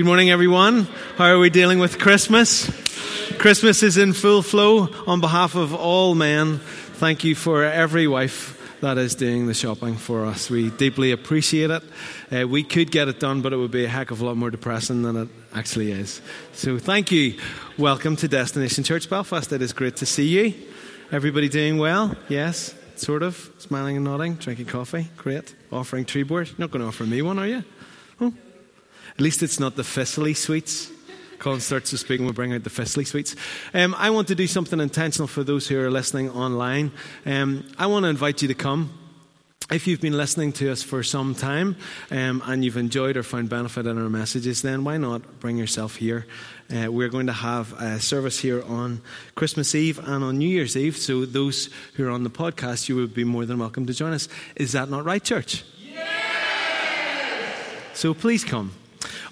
Good morning, everyone. How are we dealing with Christmas? Christmas is in full flow. On behalf of all men, thank you for every wife that is doing the shopping for us. We deeply appreciate it. Uh, we could get it done, but it would be a heck of a lot more depressing than it actually is. So, thank you. Welcome to Destination Church Belfast. It is great to see you. Everybody doing well? Yes, sort of. Smiling and nodding, drinking coffee. Great. Offering tree board. You're not going to offer me one, are you? Oh, at least it's not the Fissily sweets. Colin starts to speak and we'll bring out the Fissily sweets. Um, I want to do something intentional for those who are listening online. Um, I want to invite you to come. If you've been listening to us for some time um, and you've enjoyed or found benefit in our messages, then why not bring yourself here? Uh, we're going to have a service here on Christmas Eve and on New Year's Eve. So, those who are on the podcast, you would be more than welcome to join us. Is that not right, church? Yes! So, please come.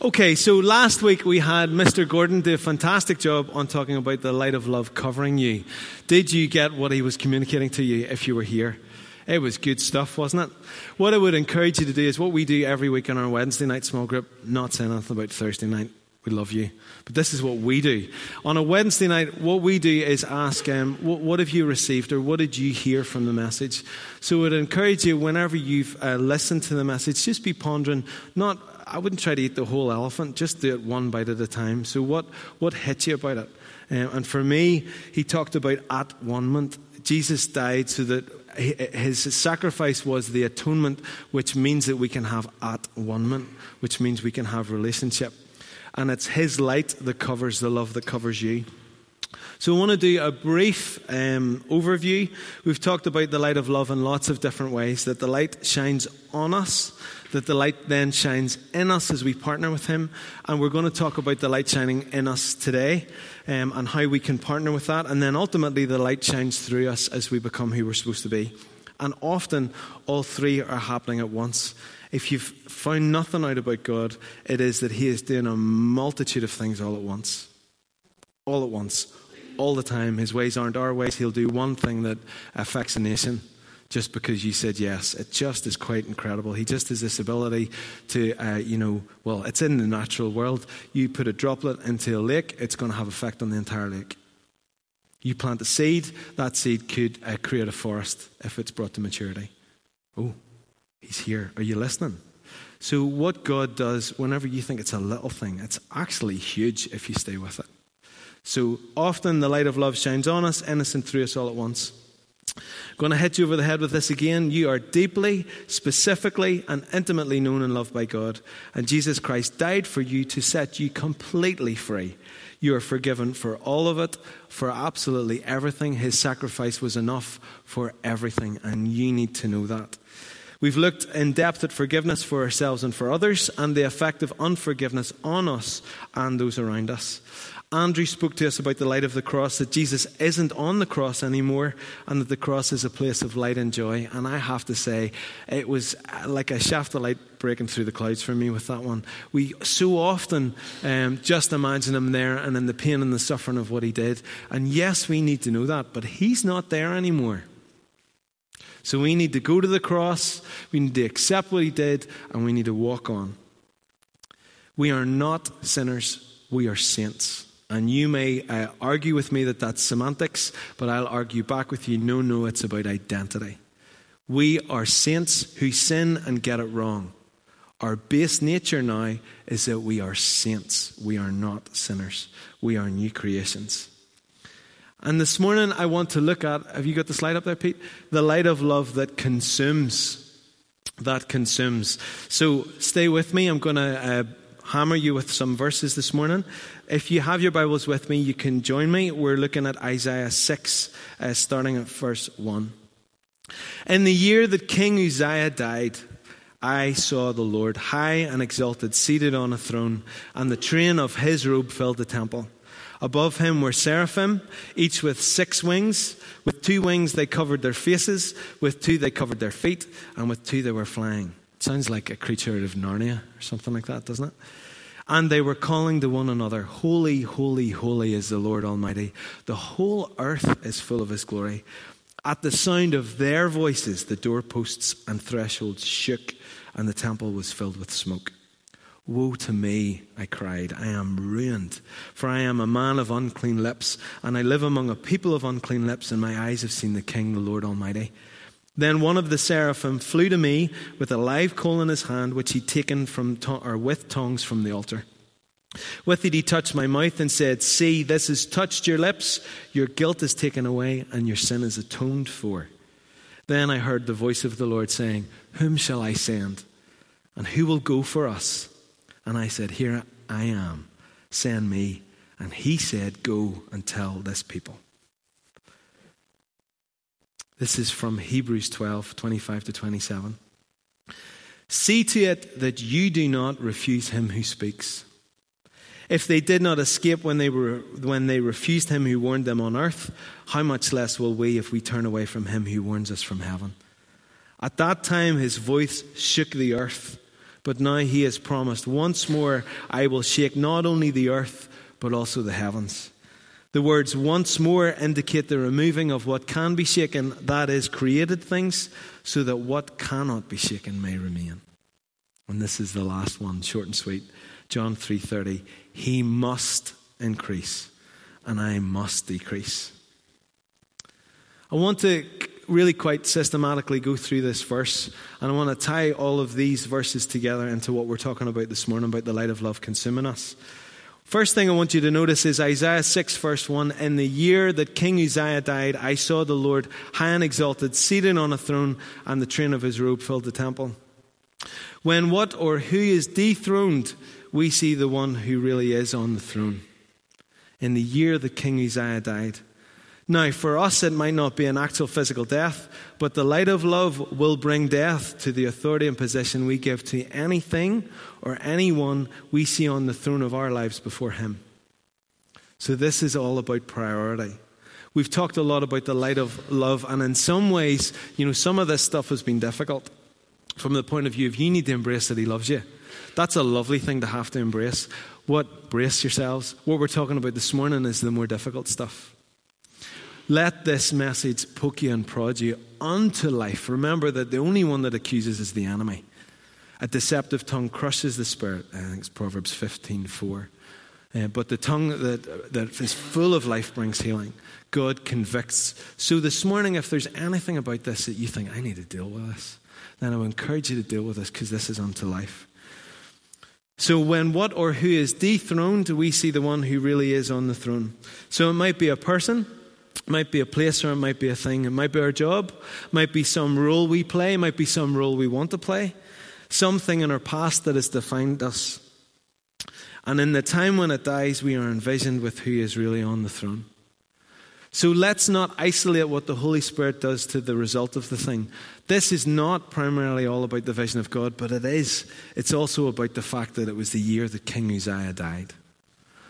Okay, so last week we had Mr. Gordon do a fantastic job on talking about the light of love covering you. Did you get what he was communicating to you if you were here? It was good stuff, wasn't it? What I would encourage you to do is what we do every week in our Wednesday night small group, not saying anything about Thursday night. We love you. But this is what we do. On a Wednesday night, what we do is ask, um, what, what, have you received or what did you hear from the message? So I would encourage you, whenever you've uh, listened to the message, just be pondering, not I wouldn't try to eat the whole elephant, just do it one bite at a time. So, what, what hits you about it? Um, and for me, he talked about at-one-ment. Jesus died so that his sacrifice was the atonement, which means that we can have at-one-ment, which means we can have relationship. And it's his light that covers the love that covers you. So, I want to do a brief um, overview. We've talked about the light of love in lots of different ways, that the light shines on us, that the light then shines in us as we partner with Him. And we're going to talk about the light shining in us today um, and how we can partner with that. And then ultimately, the light shines through us as we become who we're supposed to be. And often, all three are happening at once. If you've found nothing out about God, it is that He is doing a multitude of things all at once. All at once all the time. His ways aren't our ways. He'll do one thing that affects a nation just because you said yes. It just is quite incredible. He just has this ability to, uh, you know, well, it's in the natural world. You put a droplet into a lake, it's going to have effect on the entire lake. You plant a seed, that seed could uh, create a forest if it's brought to maturity. Oh, he's here. Are you listening? So, what God does, whenever you think it's a little thing, it's actually huge if you stay with it. So often the light of love shines on us, innocent through us all at once. Going to hit you over the head with this again. You are deeply, specifically, and intimately known and loved by God. And Jesus Christ died for you to set you completely free. You are forgiven for all of it, for absolutely everything. His sacrifice was enough for everything, and you need to know that. We've looked in depth at forgiveness for ourselves and for others, and the effect of unforgiveness on us and those around us. Andrew spoke to us about the light of the cross, that Jesus isn't on the cross anymore, and that the cross is a place of light and joy. And I have to say, it was like a shaft of light breaking through the clouds for me with that one. We so often um, just imagine him there and in the pain and the suffering of what he did. And yes, we need to know that, but he's not there anymore. So we need to go to the cross, we need to accept what he did, and we need to walk on. We are not sinners, we are saints. And you may uh, argue with me that that's semantics, but I'll argue back with you no, no, it's about identity. We are saints who sin and get it wrong. Our base nature now is that we are saints. We are not sinners. We are new creations. And this morning I want to look at, have you got the slide up there, Pete? The light of love that consumes. That consumes. So stay with me. I'm going to uh, hammer you with some verses this morning. If you have your Bibles with me, you can join me. We're looking at Isaiah 6, uh, starting at verse 1. In the year that King Uzziah died, I saw the Lord high and exalted, seated on a throne, and the train of his robe filled the temple. Above him were seraphim, each with six wings. With two wings they covered their faces, with two they covered their feet, and with two they were flying. Sounds like a creature out of Narnia or something like that, doesn't it? And they were calling to one another, Holy, holy, holy is the Lord Almighty. The whole earth is full of His glory. At the sound of their voices, the doorposts and thresholds shook, and the temple was filled with smoke. Woe to me, I cried. I am ruined, for I am a man of unclean lips, and I live among a people of unclean lips, and my eyes have seen the King, the Lord Almighty. Then one of the seraphim flew to me with a live coal in his hand, which he'd taken from or with tongs from the altar. With it he touched my mouth and said, See, this has touched your lips, your guilt is taken away, and your sin is atoned for. Then I heard the voice of the Lord saying, Whom shall I send? And who will go for us? And I said, Here I am, send me. And he said, Go and tell this people. This is from Hebrews 12 25 to 27. See to it that you do not refuse him who speaks. If they did not escape when they, were, when they refused him who warned them on earth, how much less will we if we turn away from him who warns us from heaven? At that time, his voice shook the earth but now he has promised, Once more I will shake not only the earth, but also the heavens. The words once more indicate the removing of what can be shaken, that is, created things, so that what cannot be shaken may remain. And this is the last one, short and sweet. John 3:30. He must increase, and I must decrease. I want to really quite systematically go through this verse, and I want to tie all of these verses together into what we're talking about this morning about the light of love consuming us. First thing I want you to notice is Isaiah 6, verse 1. In the year that King Uzziah died, I saw the Lord high and exalted, seated on a throne, and the train of his robe filled the temple. When what or who is dethroned, we see the one who really is on the throne. In the year that King Uzziah died, now, for us, it might not be an actual physical death, but the light of love will bring death to the authority and position we give to anything or anyone we see on the throne of our lives before Him. So, this is all about priority. We've talked a lot about the light of love, and in some ways, you know, some of this stuff has been difficult from the point of view of you need to embrace that He loves you. That's a lovely thing to have to embrace. What, brace yourselves. What we're talking about this morning is the more difficult stuff. Let this message poke you and prod you unto life. Remember that the only one that accuses is the enemy. A deceptive tongue crushes the spirit. I think it's Proverbs 15 4. Uh, but the tongue that, that is full of life brings healing. God convicts. So this morning, if there's anything about this that you think, I need to deal with this, then I would encourage you to deal with this because this is unto life. So when what or who is dethroned, we see the one who really is on the throne. So it might be a person, it might be a place or it might be a thing. It might be our job. It might be some role we play. It might be some role we want to play. Something in our past that has defined us. And in the time when it dies, we are envisioned with who is really on the throne. So let's not isolate what the Holy Spirit does to the result of the thing. This is not primarily all about the vision of God, but it is. It's also about the fact that it was the year that King Uzziah died.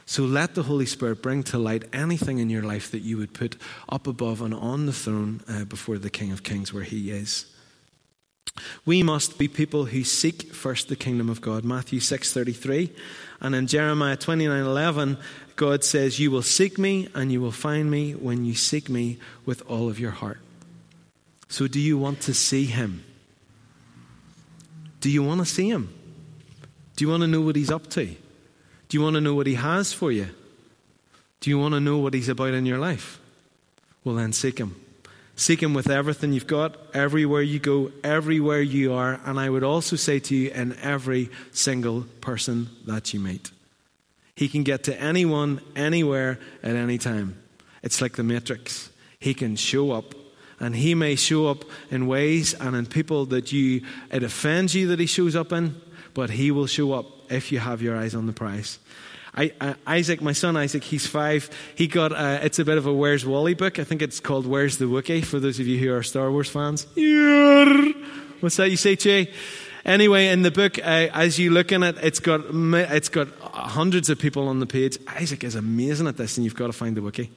So let the Holy Spirit bring to light anything in your life that you would put up above and on the throne uh, before the King of Kings where he is. We must be people who seek first the kingdom of God. Matthew 6:33 and in Jeremiah 29:11 God says you will seek me and you will find me when you seek me with all of your heart. So do you want to see him? Do you want to see him? Do you want to know what he's up to? Do you want to know what He has for you? Do you want to know what He's about in your life? Well, then seek Him. Seek Him with everything you've got, everywhere you go, everywhere you are, and I would also say to you, in every single person that you meet. He can get to anyone, anywhere, at any time. It's like the Matrix. He can show up, and He may show up in ways and in people that you, it offends you that He shows up in, but He will show up if you have your eyes on the prize. I, Isaac, my son Isaac, he's five. He got, uh, it's a bit of a Where's Wally book. I think it's called Where's the Wookiee for those of you who are Star Wars fans. What's that you say, Jay? Anyway, in the book, uh, as you look in it, it's got, it's got hundreds of people on the page. Isaac is amazing at this, and you've got to find the Wookiee.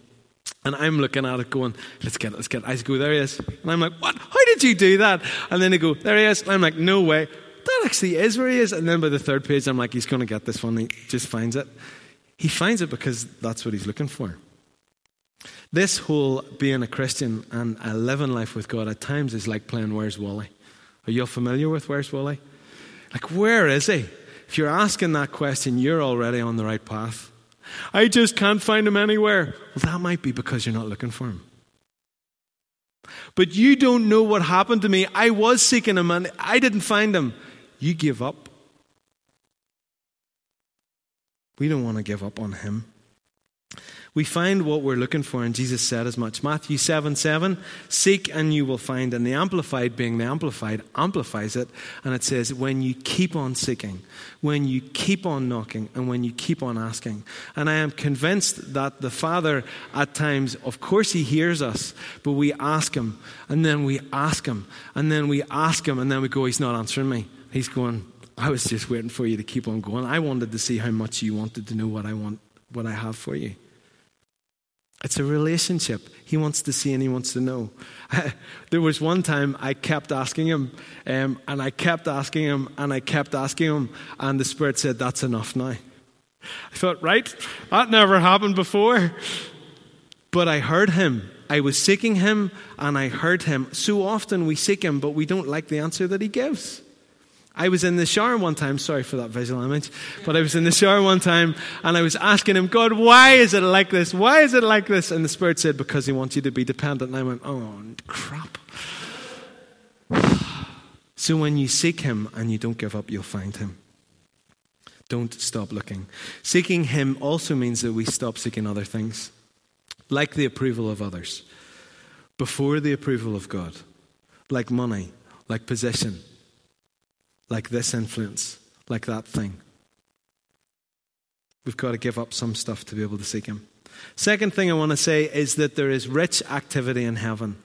And I'm looking at it going, let's get it, let's get it. Isaac, go, there he is. And I'm like, what? How did you do that? And then they go, there he is. And I'm like, no way that actually is where he is. And then by the third page, I'm like, he's going to get this one. He just finds it. He finds it because that's what he's looking for. This whole being a Christian and a living life with God at times is like playing Where's Wally? Are you all familiar with Where's Wally? Like, where is he? If you're asking that question, you're already on the right path. I just can't find him anywhere. Well, that might be because you're not looking for him. But you don't know what happened to me. I was seeking him and I didn't find him. You give up. We don't want to give up on him. We find what we're looking for, and Jesus said as much. Matthew 7 7, seek and you will find. And the Amplified, being the Amplified, amplifies it. And it says, when you keep on seeking, when you keep on knocking, and when you keep on asking. And I am convinced that the Father, at times, of course, He hears us, but we ask Him, and then we ask Him, and then we ask Him, and then we go, He's not answering me. He's going, I was just waiting for you to keep on going. I wanted to see how much you wanted to know what I want, what I have for you. It's a relationship. He wants to see and he wants to know. there was one time I kept asking him, um, and I kept asking him, and I kept asking him, and the Spirit said, That's enough now. I thought, right, that never happened before. But I heard him. I was seeking him, and I heard him. So often we seek him, but we don't like the answer that he gives. I was in the shower one time, sorry for that visual image, but I was in the shower one time and I was asking him, God, why is it like this? Why is it like this? And the Spirit said, Because He wants you to be dependent. And I went, Oh, crap. So when you seek Him and you don't give up, you'll find Him. Don't stop looking. Seeking Him also means that we stop seeking other things, like the approval of others, before the approval of God, like money, like position like this influence, like that thing. We've got to give up some stuff to be able to seek Him. Second thing I want to say is that there is rich activity in heaven.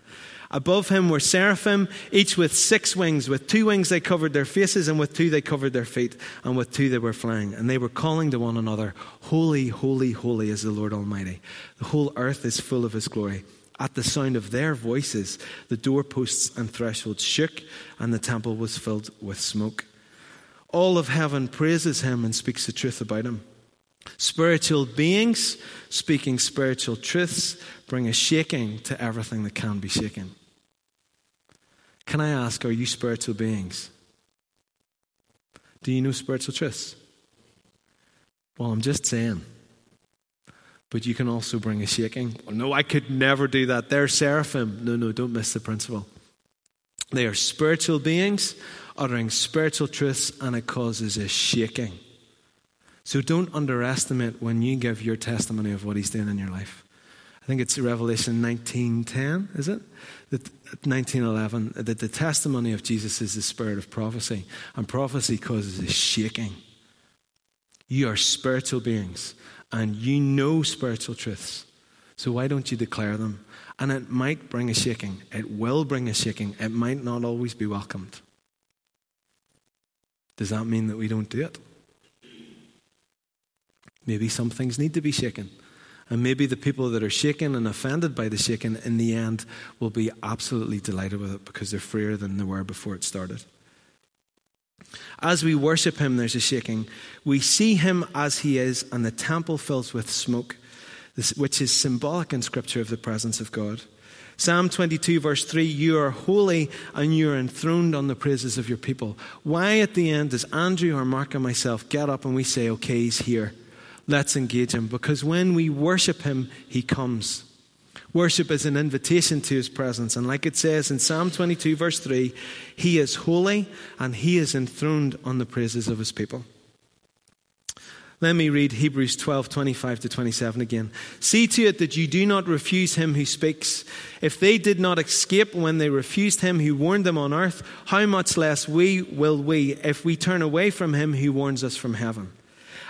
Above him were seraphim, each with six wings. With two wings they covered their faces, and with two they covered their feet, and with two they were flying. And they were calling to one another, Holy, holy, holy is the Lord Almighty. The whole earth is full of his glory. At the sound of their voices, the doorposts and thresholds shook, and the temple was filled with smoke. All of heaven praises him and speaks the truth about him. Spiritual beings speaking spiritual truths bring a shaking to everything that can be shaken. Can I ask, are you spiritual beings? Do you know spiritual truths? Well, I'm just saying but you can also bring a shaking. Well, no, I could never do that. They're seraphim. No, no, don't miss the principle. They are spiritual beings uttering spiritual truths, and it causes a shaking. So don't underestimate when you give your testimony of what He's doing in your life. I think it's Revelation 19:10, is it? That 19:11 that the testimony of Jesus is the spirit of prophecy, and prophecy causes a shaking. You are spiritual beings and you know spiritual truths. So why don't you declare them? And it might bring a shaking. It will bring a shaking. It might not always be welcomed. Does that mean that we don't do it? Maybe some things need to be shaken. And maybe the people that are shaken and offended by the shaking in the end will be absolutely delighted with it because they're freer than they were before it started. As we worship him, there's a shaking. We see him as he is, and the temple fills with smoke, which is symbolic in Scripture of the presence of God. Psalm 22, verse 3 You are holy and you are enthroned on the praises of your people. Why at the end does Andrew or Mark and myself get up and we say, Okay, he's here? Let's engage him. Because when we worship him, he comes. Worship is an invitation to his presence. And like it says in Psalm 22, verse 3, he is holy and he is enthroned on the praises of his people. Let me read Hebrews 12, 25 to 27 again. See to it that you do not refuse him who speaks. If they did not escape when they refused him who warned them on earth, how much less we will we if we turn away from him who warns us from heaven?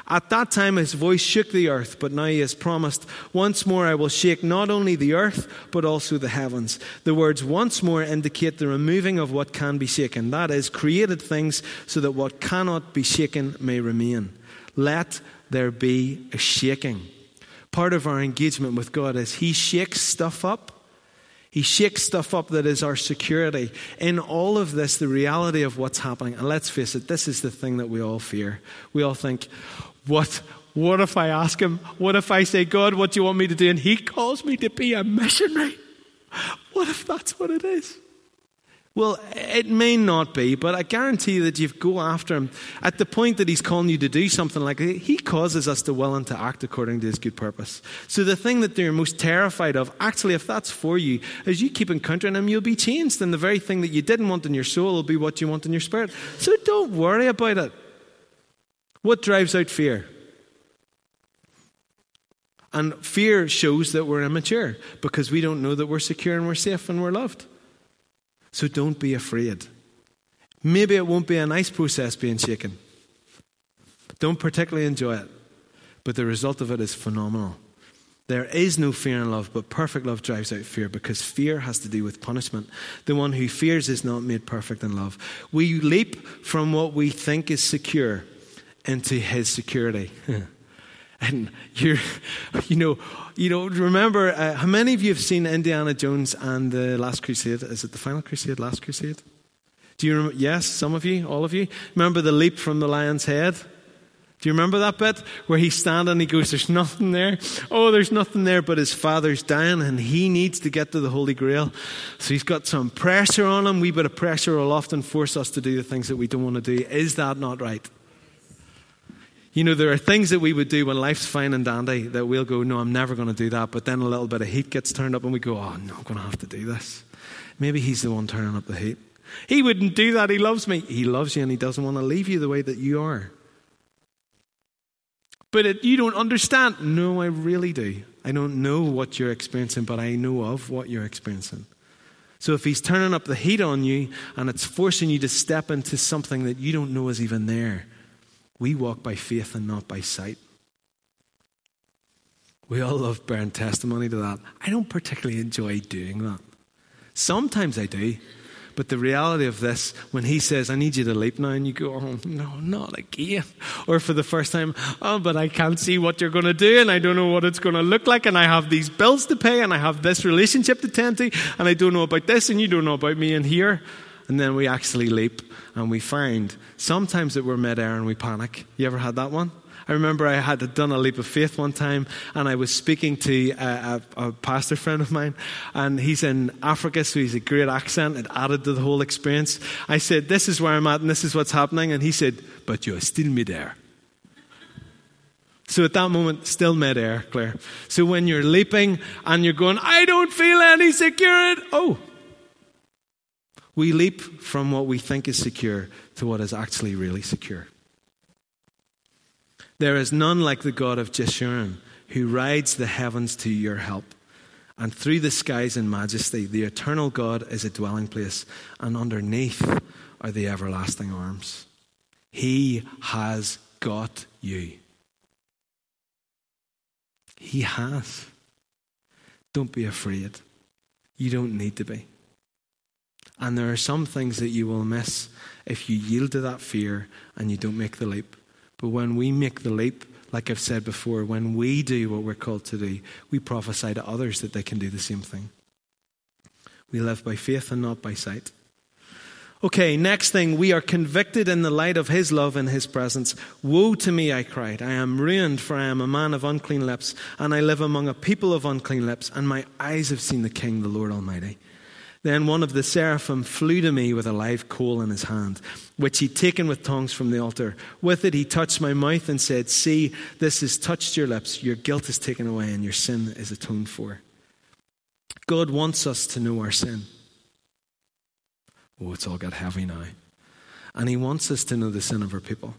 At that time, his voice shook the earth, but now he has promised, Once more I will shake not only the earth, but also the heavens. The words once more indicate the removing of what can be shaken, that is, created things, so that what cannot be shaken may remain. Let there be a shaking. Part of our engagement with God is He shakes stuff up. He shakes stuff up that is our security. In all of this, the reality of what's happening, and let's face it, this is the thing that we all fear. We all think, what, what if I ask him? What if I say, God, what do you want me to do? And he calls me to be a missionary. What if that's what it is? Well, it may not be, but I guarantee that if you go after him at the point that he's calling you to do something like that. He causes us to will and to act according to his good purpose. So the thing that they're most terrified of, actually, if that's for you, as you keep encountering him, you'll be changed. And the very thing that you didn't want in your soul will be what you want in your spirit. So don't worry about it. What drives out fear? And fear shows that we're immature because we don't know that we're secure and we're safe and we're loved. So don't be afraid. Maybe it won't be a nice process being shaken. Don't particularly enjoy it. But the result of it is phenomenal. There is no fear in love, but perfect love drives out fear because fear has to do with punishment. The one who fears is not made perfect in love. We leap from what we think is secure into his security. and you're, you know, you know, remember, uh, how many of you have seen Indiana Jones and the Last Crusade? Is it the final crusade, Last Crusade? Do you remember? Yes, some of you, all of you. Remember the leap from the lion's head? Do you remember that bit where he's standing and he goes, There's nothing there? Oh, there's nothing there, but his father's dying and he needs to get to the Holy Grail. So he's got some pressure on him. We bit of pressure will often force us to do the things that we don't want to do. Is that not right? You know, there are things that we would do when life's fine and dandy that we'll go, no, I'm never going to do that. But then a little bit of heat gets turned up and we go, oh, no, I'm going to have to do this. Maybe he's the one turning up the heat. He wouldn't do that. He loves me. He loves you and he doesn't want to leave you the way that you are. But it, you don't understand. No, I really do. I don't know what you're experiencing, but I know of what you're experiencing. So if he's turning up the heat on you and it's forcing you to step into something that you don't know is even there, we walk by faith and not by sight. We all love bearing testimony to that. I don't particularly enjoy doing that. Sometimes I do. But the reality of this, when he says, I need you to leap now, and you go, Oh, no, not again. Or for the first time, Oh, but I can't see what you're going to do, and I don't know what it's going to look like, and I have these bills to pay, and I have this relationship to tend to, and I don't know about this, and you don't know about me in here. And then we actually leap and we find sometimes that we're midair and we panic. You ever had that one? I remember I had done a leap of faith one time, and I was speaking to a, a, a, pastor friend of mine, and he's in Africa, so he's a great accent. It added to the whole experience. I said, "This is where I'm at, and this is what's happening," and he said, "But you're still midair." So at that moment, still midair, Claire. So when you're leaping and you're going, "I don't feel any security," oh, we leap from what we think is secure to what is actually really secure. There is none like the God of Jeshurun, who rides the heavens to your help. And through the skies in majesty, the eternal God is a dwelling place, and underneath are the everlasting arms. He has got you. He has. Don't be afraid. You don't need to be. And there are some things that you will miss if you yield to that fear and you don't make the leap. But when we make the leap, like I've said before, when we do what we're called to do, we prophesy to others that they can do the same thing. We live by faith and not by sight. Okay, next thing, we are convicted in the light of his love and his presence. Woe to me, I cried. I am ruined, for I am a man of unclean lips, and I live among a people of unclean lips, and my eyes have seen the King, the Lord Almighty. Then one of the seraphim flew to me with a live coal in his hand, which he'd taken with tongs from the altar. With it he touched my mouth and said, See, this has touched your lips. Your guilt is taken away and your sin is atoned for. God wants us to know our sin. Oh, it's all got heavy now. And he wants us to know the sin of our people.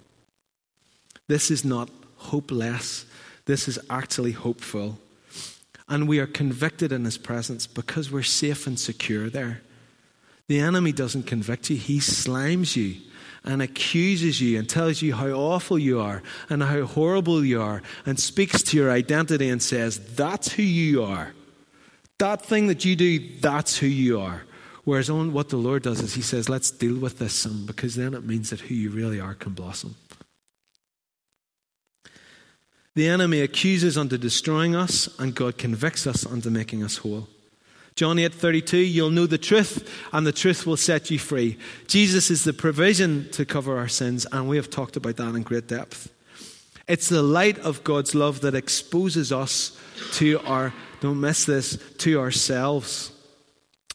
This is not hopeless, this is actually hopeful. And we are convicted in His presence because we're safe and secure there. The enemy doesn't convict you, he slimes you and accuses you and tells you how awful you are and how horrible you are and speaks to your identity and says, That's who you are. That thing that you do, that's who you are. Whereas on what the Lord does is He says, Let's deal with this sin because then it means that who you really are can blossom. The enemy accuses unto destroying us, and God convicts us unto making us whole. John 8 32, you'll know the truth, and the truth will set you free. Jesus is the provision to cover our sins, and we have talked about that in great depth. It's the light of God's love that exposes us to our, don't miss this, to ourselves.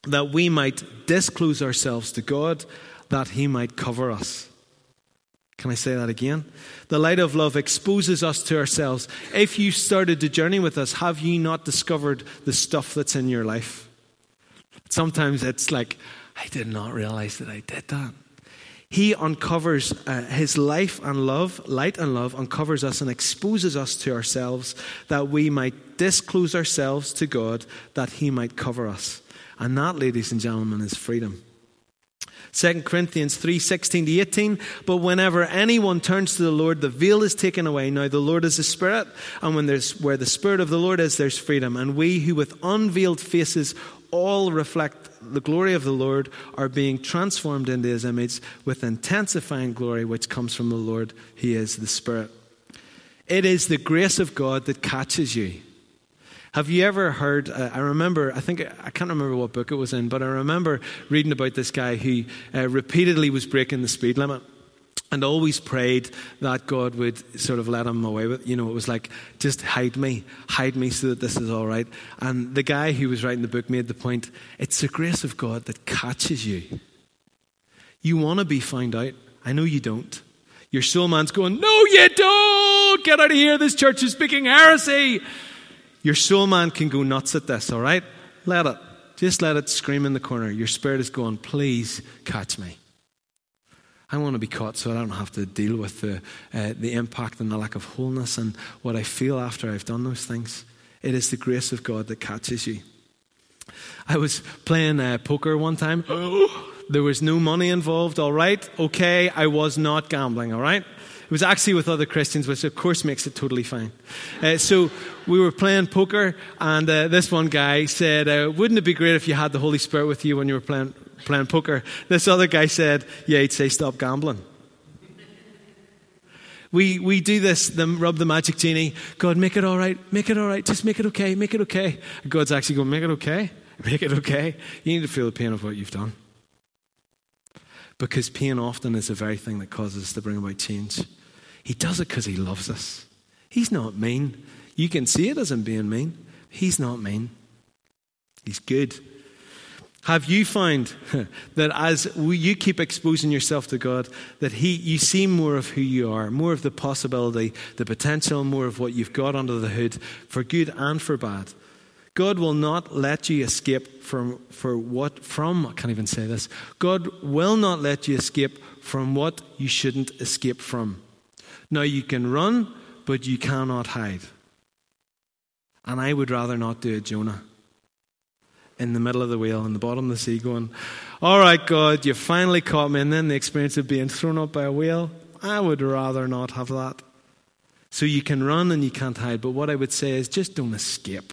that we might disclose ourselves to God, that He might cover us. Can I say that again? The light of love exposes us to ourselves. If you started the journey with us, have you not discovered the stuff that's in your life? Sometimes it's like, I did not realize that I did that. He uncovers uh, his life and love, light and love, uncovers us and exposes us to ourselves that we might disclose ourselves to God, that he might cover us. And that, ladies and gentlemen, is freedom. 2 Corinthians 3 16 to 18. But whenever anyone turns to the Lord, the veil is taken away. Now, the Lord is the Spirit, and when there's, where the Spirit of the Lord is, there's freedom. And we who with unveiled faces all reflect the glory of the Lord are being transformed into his image with intensifying glory which comes from the Lord. He is the Spirit. It is the grace of God that catches you. Have you ever heard? Uh, I remember, I think, I can't remember what book it was in, but I remember reading about this guy who uh, repeatedly was breaking the speed limit and always prayed that God would sort of let him away with. You know, it was like, just hide me, hide me so that this is all right. And the guy who was writing the book made the point it's the grace of God that catches you. You want to be found out. I know you don't. Your soul man's going, No, you don't! Get out of here. This church is speaking heresy. Your soul man can go nuts at this, all right? Let it. Just let it scream in the corner. Your spirit is going, Please catch me. I want to be caught so I don't have to deal with the, uh, the impact and the lack of wholeness and what I feel after I've done those things. It is the grace of God that catches you. I was playing uh, poker one time. there was no money involved, all right? Okay, I was not gambling, all right? It was actually with other Christians, which of course makes it totally fine. Uh, so we were playing poker, and uh, this one guy said, uh, Wouldn't it be great if you had the Holy Spirit with you when you were playing playing poker. This other guy said, Yeah, he'd say, Stop gambling. We, we do this, the, rub the magic genie. God, make it all right. Make it all right. Just make it okay. Make it okay. God's actually going, Make it okay. Make it okay. You need to feel the pain of what you've done. Because pain often is the very thing that causes us to bring about change. He does it because he loves us. He's not mean. You can see it as him being mean. He's not mean. He's good. Have you found that as you keep exposing yourself to God, that He, you see more of who you are, more of the possibility, the potential, more of what you've got under the hood, for good and for bad? God will not let you escape from for what from I can't even say this. God will not let you escape from what you shouldn't escape from. Now you can run, but you cannot hide. And I would rather not do it, Jonah in the middle of the wheel in the bottom of the sea going, All right, God, you finally caught me. And then the experience of being thrown up by a whale, I would rather not have that. So you can run and you can't hide. But what I would say is just don't escape.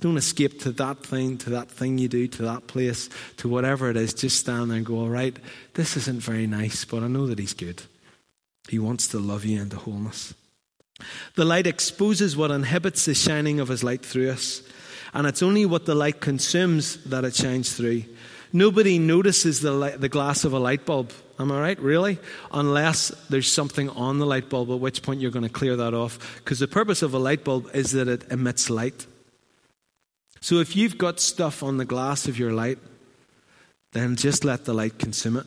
Don't escape to that thing, to that thing you do, to that place, to whatever it is. Just stand there and go, All right, this isn't very nice, but I know that He's good. He wants to love you into wholeness. The light exposes what inhibits the shining of His light through us and it's only what the light consumes that it shines through. Nobody notices the, light, the glass of a light bulb. Am I right? Really? Unless there's something on the light bulb, at which point you're going to clear that off. Because the purpose of a light bulb is that it emits light. So if you've got stuff on the glass of your light, then just let the light consume it.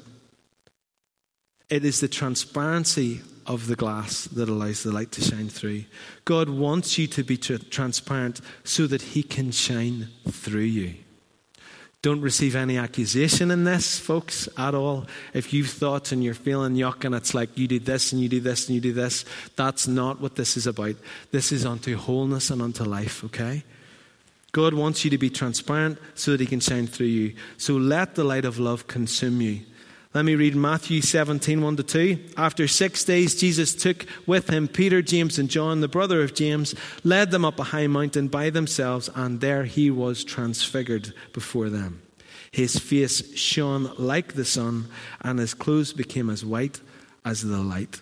It is the transparency of the glass that allows the light to shine through. God wants you to be tra- transparent so that He can shine through you. Don't receive any accusation in this, folks, at all. If you've thoughts and you're feeling yuck and it's like you do this and you do this and you do this, that's not what this is about. This is unto wholeness and unto life, okay? God wants you to be transparent so that He can shine through you. So let the light of love consume you. Let me read Matthew 17, 1 to 2. After six days, Jesus took with him Peter, James, and John, the brother of James, led them up a high mountain by themselves, and there he was transfigured before them. His face shone like the sun, and his clothes became as white as the light.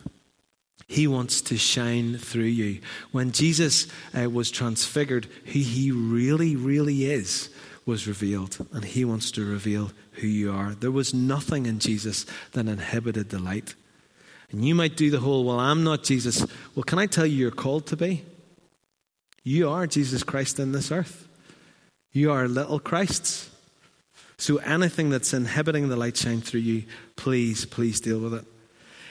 He wants to shine through you. When Jesus uh, was transfigured, who he really, really is was revealed, and He wants to reveal who you are. There was nothing in Jesus that inhibited the light. And you might do the whole, well, I'm not Jesus. Well, can I tell you, you're called to be? You are Jesus Christ in this earth. You are little Christs. So anything that's inhibiting the light shine through you, please, please deal with it.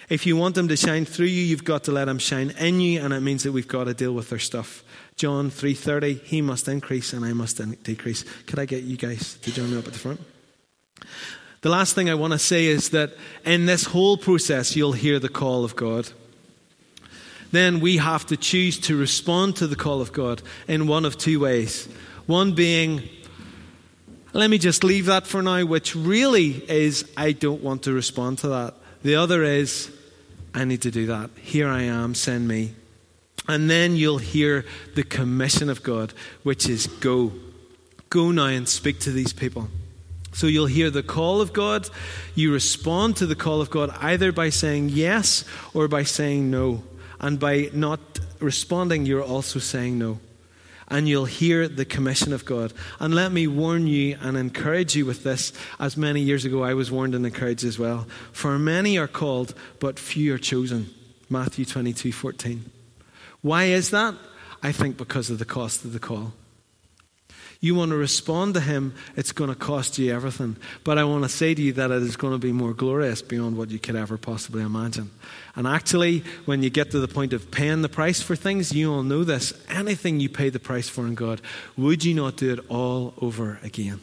If you want them to shine through you, you've got to let them shine in you, and it means that we've got to deal with their stuff. John 3:30, he must increase and I must decrease. Could I get you guys to join me up at the front? The last thing I want to say is that in this whole process, you'll hear the call of God. Then we have to choose to respond to the call of God in one of two ways. One being, let me just leave that for now, which really is, I don't want to respond to that. The other is, I need to do that. Here I am, send me. And then you'll hear the commission of God, which is go. Go now and speak to these people. So you'll hear the call of God. You respond to the call of God either by saying yes or by saying no. And by not responding, you're also saying no. And you'll hear the commission of God. And let me warn you and encourage you with this, as many years ago I was warned and encouraged as well. For many are called, but few are chosen. Matthew 22 14. Why is that? I think because of the cost of the call. You want to respond to him, it's going to cost you everything. But I want to say to you that it is going to be more glorious beyond what you could ever possibly imagine. And actually, when you get to the point of paying the price for things, you all know this. Anything you pay the price for in God, would you not do it all over again?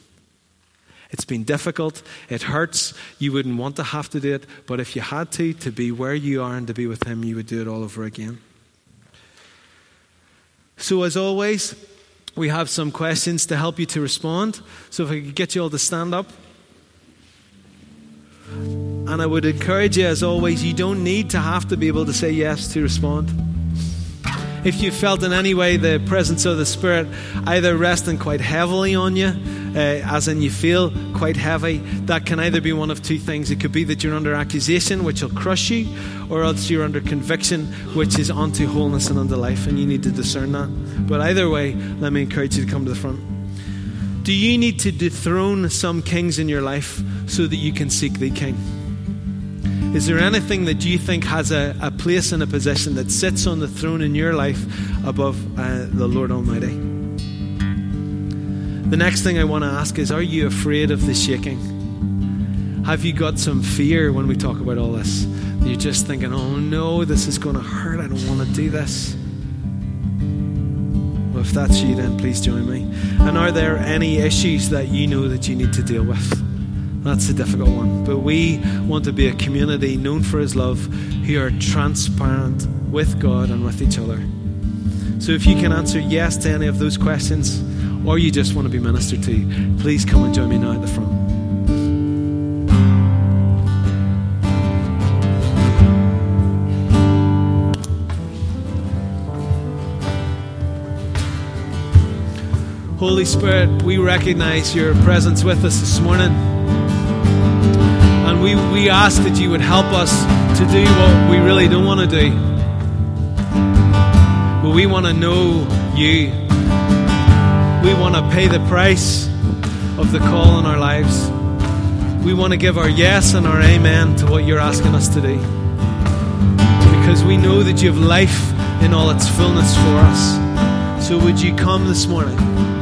It's been difficult. It hurts. You wouldn't want to have to do it. But if you had to, to be where you are and to be with Him, you would do it all over again. So, as always, we have some questions to help you to respond. So if I could get you all to stand up. And I would encourage you, as always, you don't need to have to be able to say yes to respond. If you felt in any way the presence of the Spirit either resting quite heavily on you, uh, as in you feel quite heavy, that can either be one of two things. It could be that you're under accusation, which will crush you, or else you're under conviction, which is unto wholeness and unto life, and you need to discern that. But either way, let me encourage you to come to the front. Do you need to dethrone some kings in your life so that you can seek the king? Is there anything that you think has a, a place and a position that sits on the throne in your life above uh, the Lord Almighty? The next thing I want to ask is Are you afraid of the shaking? Have you got some fear when we talk about all this? You're just thinking, oh no, this is going to hurt. I don't want to do this. Well, if that's you, then please join me. And are there any issues that you know that you need to deal with? That's a difficult one. But we want to be a community known for His love who are transparent with God and with each other. So if you can answer yes to any of those questions, or you just want to be ministered to, please come and join me now at the front. Holy Spirit, we recognize your presence with us this morning we, we ask that you would help us to do what we really don't want to do. But we want to know you. We want to pay the price of the call in our lives. We want to give our yes and our amen to what you're asking us to do. Because we know that you have life in all its fullness for us. So would you come this morning?